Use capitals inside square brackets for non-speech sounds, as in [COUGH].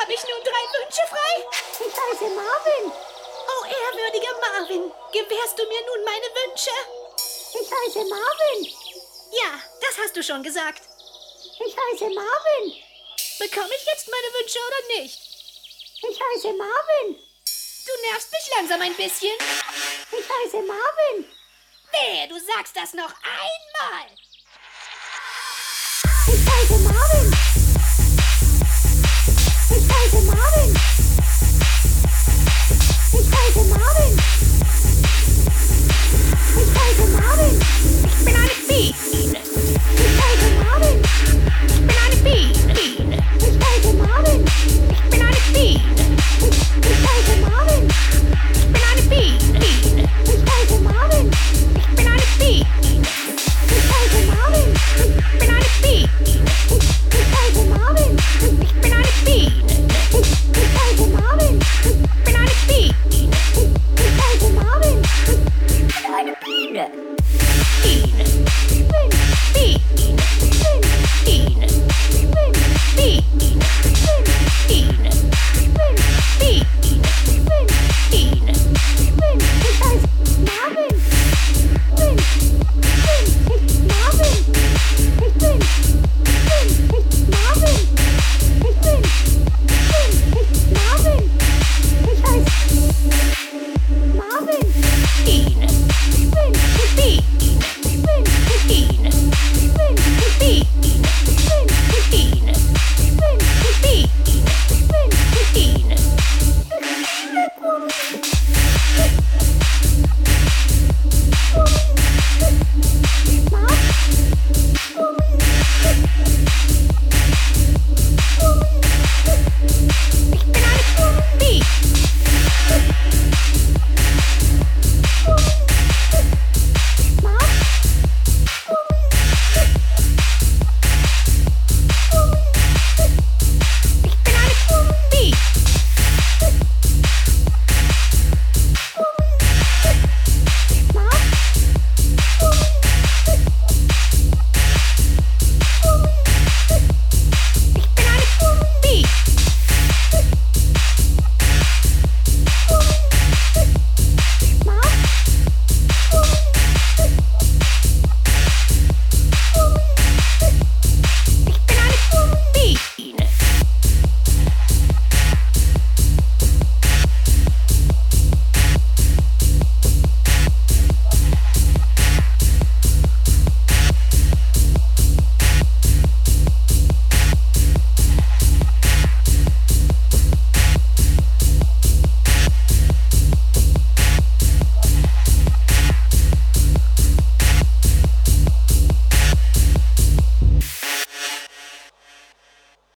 hab ich nun drei Wünsche frei? [LAUGHS] Ich heiße Marvin. Oh, ehrwürdiger Marvin, gewährst du mir nun meine Wünsche? Ich heiße Marvin. Ja, das hast du schon gesagt. Ich heiße Marvin. Bekomme ich jetzt meine Wünsche oder nicht? Ich heiße Marvin. Du nervst mich langsam ein bisschen. Ich heiße Marvin. Wehe, du sagst das noch einmal. Ich heiße Marvin. Fifteen. Fifteen. Fifteen.